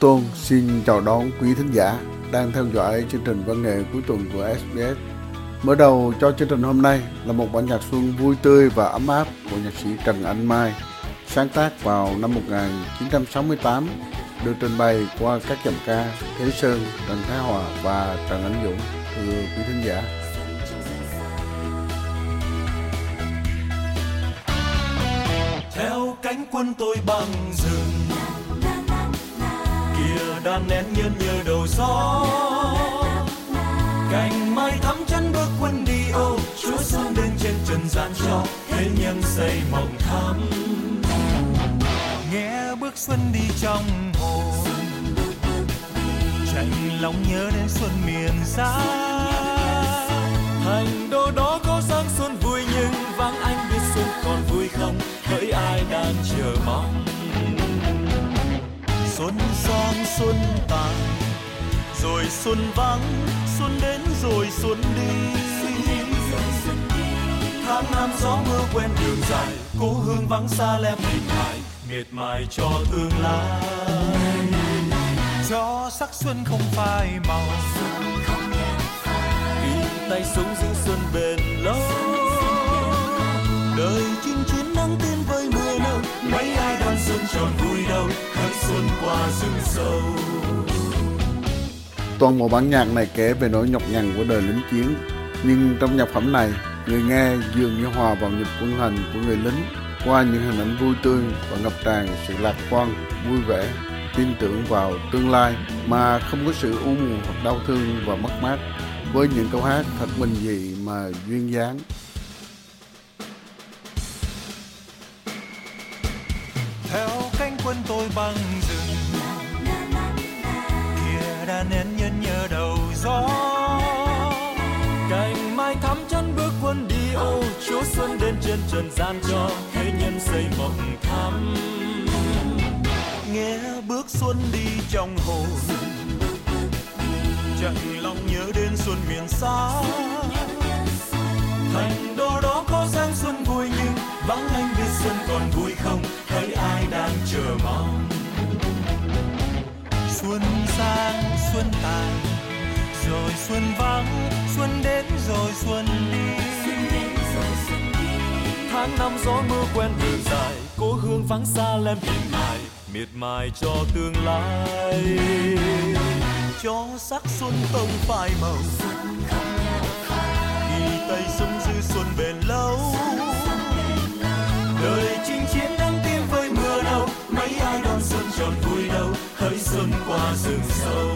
Tôn xin chào đón quý thính giả đang theo dõi chương trình văn nghệ cuối tuần của SBS. Mở đầu cho chương trình hôm nay là một bản nhạc xuân vui tươi và ấm áp của nhạc sĩ Trần Anh Mai, sáng tác vào năm 1968, được trình bày qua các dòng ca Thế Sơn, Trần Thái Hòa và Trần Anh Dũng. Thưa quý thính giả. Nhiên nhờ đầu gió. Cành mai thắm chân bước quân đi, ô, chúa xuân đến trên trần gian cho thế nhân xây mộng thắm. Nghe bước xuân đi trong hồn chạy lòng nhớ đến xuân miền xa thành đô đó có sáng xuân vui nhưng vắng anh biết xuân còn vui không? Hỡi ai đang chờ mong? Xuân sang xuân tàn. Rồi xuân vắng xuân đến rồi xuân đi. Tháng năm gió mưa quen đường dài cố hương vắng xa lem hình hài miệt mài cho tương lai. Cho sắc xuân không phai màu vì tay súng giữ xuân bền lâu. Đời chinh chiến nắng tiên với mưa nâu mấy ai đón xuân tròn vui đâu xuân qua rừng sâu Toàn bộ bản nhạc này kể về nỗi nhọc nhằn của đời lính chiến, nhưng trong nhạc phẩm này, người nghe dường như hòa vào nhịp quân hành của người lính qua những hình ảnh vui tươi và ngập tràn sự lạc quan, vui vẻ, tin tưởng vào tương lai mà không có sự u mù hoặc đau thương và mất mát với những câu hát thật bình dị mà duyên dáng. Tôi băng rừng. Kia đã nén nhân nhờ đầu gió. Cành mai thắm chân bước quân đi ô, chúa xuân đến trên trần gian cho thế nhân xây mộng thắm. Nghe bước xuân đi trong hồn chẳng lòng nhớ đến xuân miền xa. Thành đô đó có sáng xuân vui nhưng vắng anh biết xuân còn chờ mong. Xuân sang xuân tàn rồi xuân vắng xuân đến rồi xuân đi. Tháng năm gió mưa quen đường dài cố hương vắng xa lem hình hài miệt mài cho tương lai. Cho sắc xuân không phai màu khi súng giữ xuân qua rừng sâu.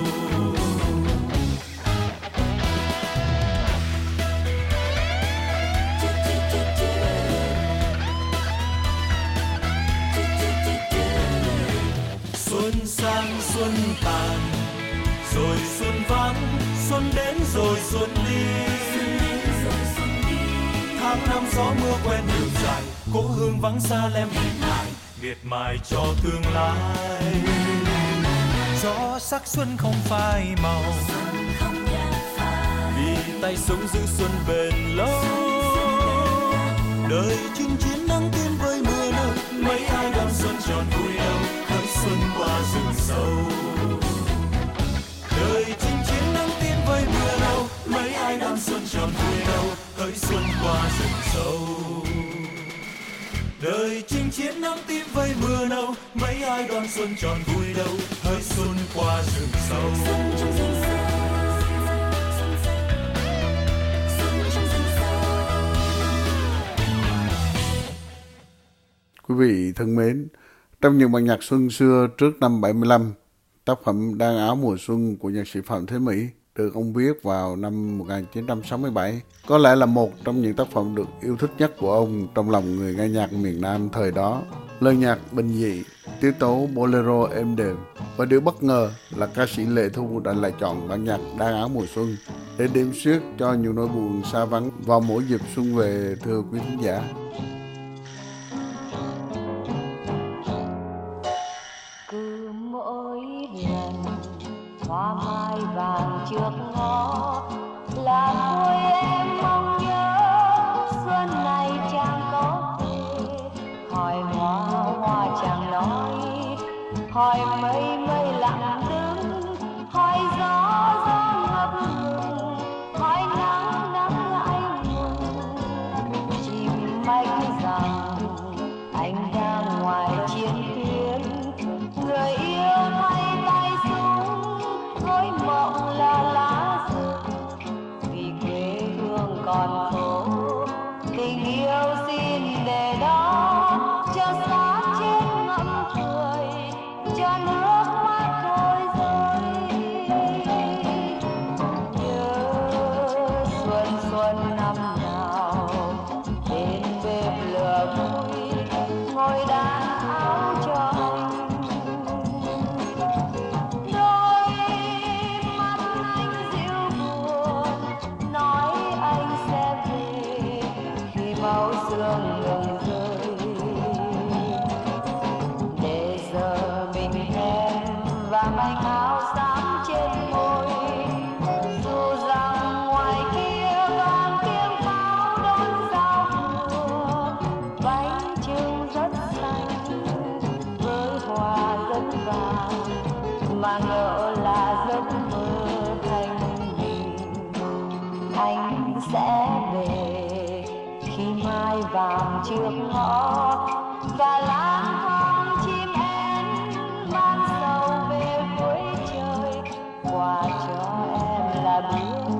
Xuân sang, xuân tàn, rồi xuân vắng, xuân đến rồi xuân đi. Tháng năm gió mưa quen đường dài, cố hương vắng xa lem hình hài miệt mài cho tương lai gió sắc xuân không phai màu. Vì tay súng giữ xuân bền lâu. Đời chinh chiến nắng tiên với mưa nắng mấy ai đón xuân tròn vui đâu hỡi xuân qua rừng sâu. Đời chinh chiến nắng tiên với mưa đâu mấy ai đón xuân tròn vui đâu hỡi xuân qua rừng sâu. Đời chinh chiến nắng tím với mưa nâu. Mấy ai đón xuân tròn vui đâu hỡi xuân qua rừng sâu Quý vị thân mến, trong những bản nhạc xuân xưa trước năm 75, tác phẩm "Đang áo mùa xuân của nhạc sĩ Phạm Thế Mỹ được ông viết vào năm 1967, có lẽ là một trong những tác phẩm được yêu thích nhất của ông trong lòng người nghe nhạc miền Nam thời đó. Lời nhạc bình dị, tiết tấu bolero êm đềm và điều bất ngờ là ca sĩ Lệ Thu đã lại chọn bản nhạc Đan áo mùa xuân để đêm xuyết cho nhiều nỗi buồn xa vắng vào mỗi dịp xuân về, thưa quý khán giả. cứ mỗi lần hoa mai vàng trước ngõ là vui em mong nhớ xuân này chẳng có về hỏi hoa hoa chẳng nói, hỏi mây anh sẽ về khi mai vàng trước ngõ. Và lang thang chim én mang sầu về cuối trời. Quà cho em là biếc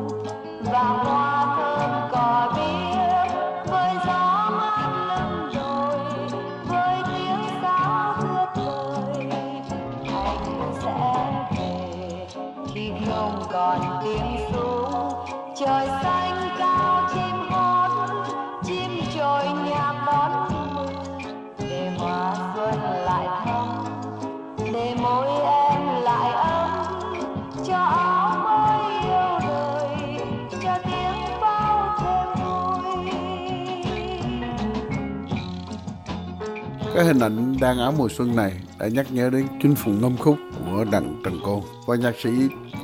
và hoa thơm cỏ biếc. Với gió mát lưng đồi với tiếng sáo tuyệt vời anh sẽ về khi không còn tiếng súng trời xanh cao chim hót, chim trồi nhạc đón mừng để hoa xuân lại thắm, để môi em lại ấm. Cho áo mới yêu đời, cho tiếng pháo thêm vui. Cái hình ảnh đang áo mùa xuân này đã nhắc nhớ đến chinh phụ ngâm khúc. Đặng Trần Cô và nhạc sĩ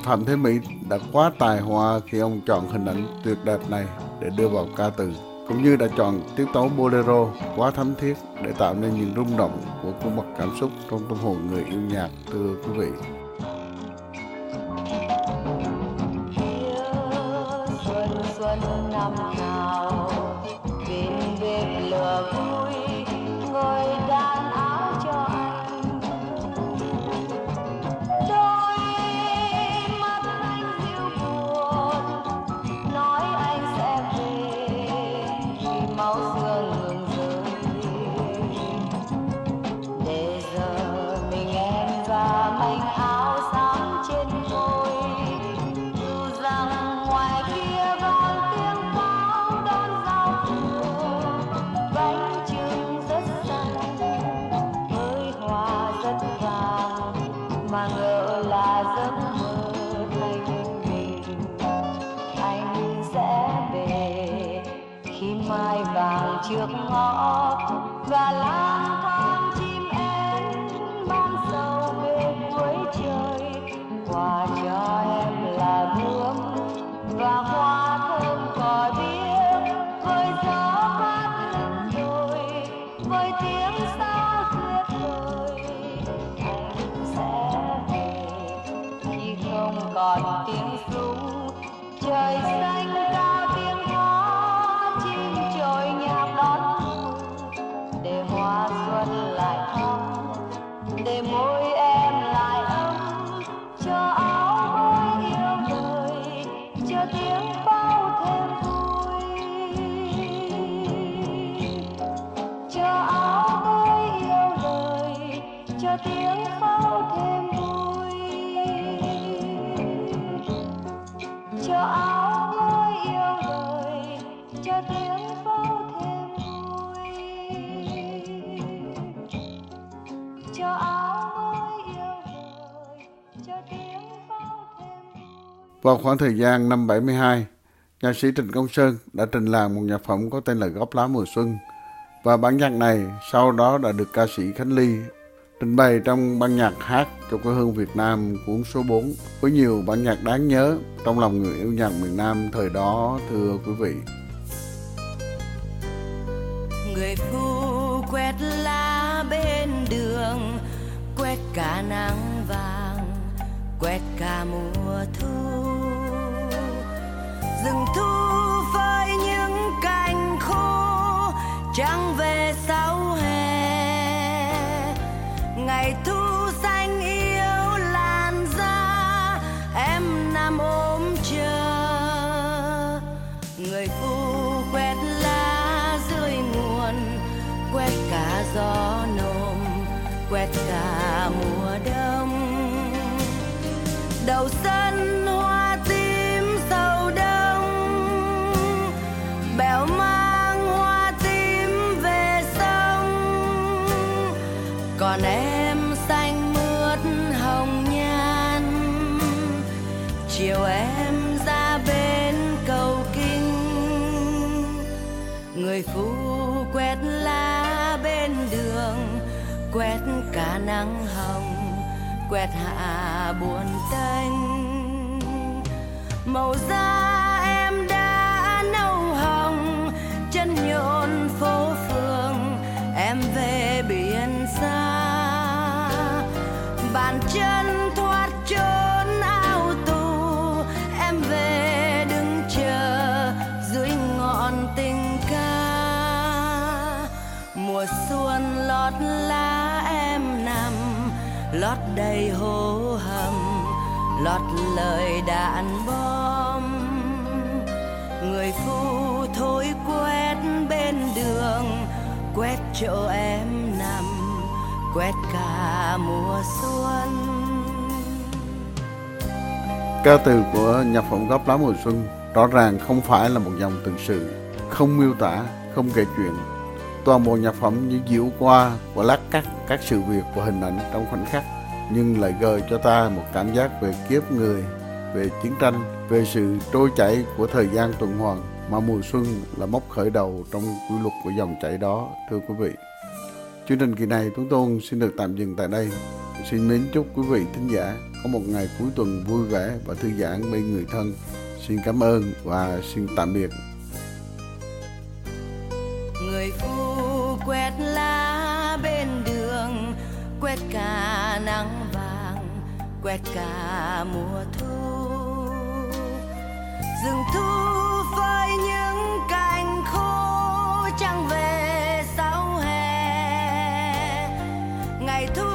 Phạm Thế Mỹ đã quá tài hoa khi ông chọn hình ảnh tuyệt đẹp này để đưa vào ca từ, cũng như đã chọn tiết tấu bolero quá thấm thiết để tạo nên những rung động của cung bậc cảm xúc trong tâm hồn người yêu nhạc, thưa quý vị. Mà ngỡ là giấc mơ thanh bình. Anh sẽ về khi mai vàng trước ngõ. Và lang thang chim én mang sầu về cuối trời. Quà cho em là bướm và hoa thơm cỏ biếc. Với gió mát lưng đôi với tiếng xa trời Vào khoảng thời gian năm 72, nhạc sĩ Trịnh Công Sơn đã trình làng một nhạc phẩm có tên là Góp lá mùa xuân. Và bản nhạc này sau đó đã được ca sĩ Khánh Ly trình bày trong ban nhạc hát cho quê hương Việt Nam cuốn số 4 với nhiều bản nhạc đáng nhớ trong lòng người yêu nhạc miền Nam thời đó thưa quý vị. người phu quét lá bên đường quét cả nắng vàng quét cả mùa thu 人都 quét hạ buồn tênh màu da lót đầy hố hầm lọt lời đạn bom. Người phu thối quét bên đường quét chỗ em nằm quét cả mùa xuân. Ca từ của nhạc phẩm góp lá mùa xuân rõ ràng không phải là một dòng tự sự, không miêu tả, không kể chuyện. Toàn bộ nhạc phẩm như diễu qua và lát cắt các sự việc và hình ảnh trong khoảnh khắc, nhưng lại gợi cho ta một cảm giác về kiếp người, về chiến tranh, về sự trôi chảy của thời gian tuần hoàn mà mùa xuân là mốc khởi đầu trong quy luật của dòng chảy đó, thưa quý vị. Chương trình kỳ này chúng tôi xin được tạm dừng tại đây. Xin mến chúc quý vị thính giả có một ngày cuối tuần vui vẻ và thư giãn bên người thân. Xin cảm ơn và xin tạm biệt. người phu quét lá bên đường quét cả nắng vàng quét cả mùa thu. Rừng thu với những cành khô trăng về sau hè. Ngày thu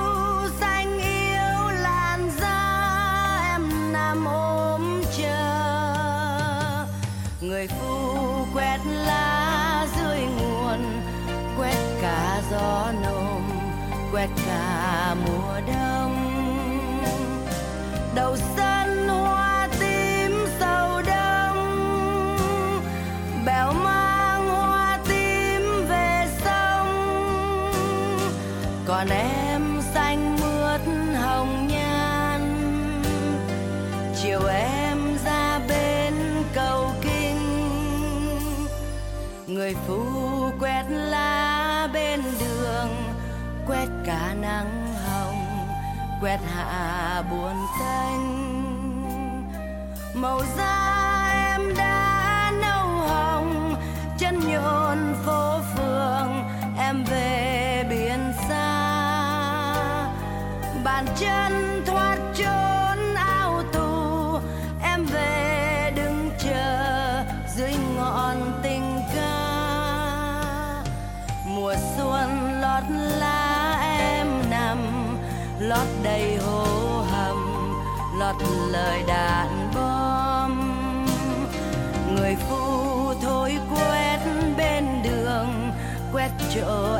xanh yêu làn da em nằm ôm chờ. Người phu quét lá dưới nguồn, quét cả gió nồm quét cả mùa đông đâu? Quét hạ buồn tênh màu da em đã nâu hồng, chân nhộn phố phường, em về biển xa. Bàn chân lót đầy hố hầm lọt lời đạn bom. Người phu thôi quét bên đường, quét chỗ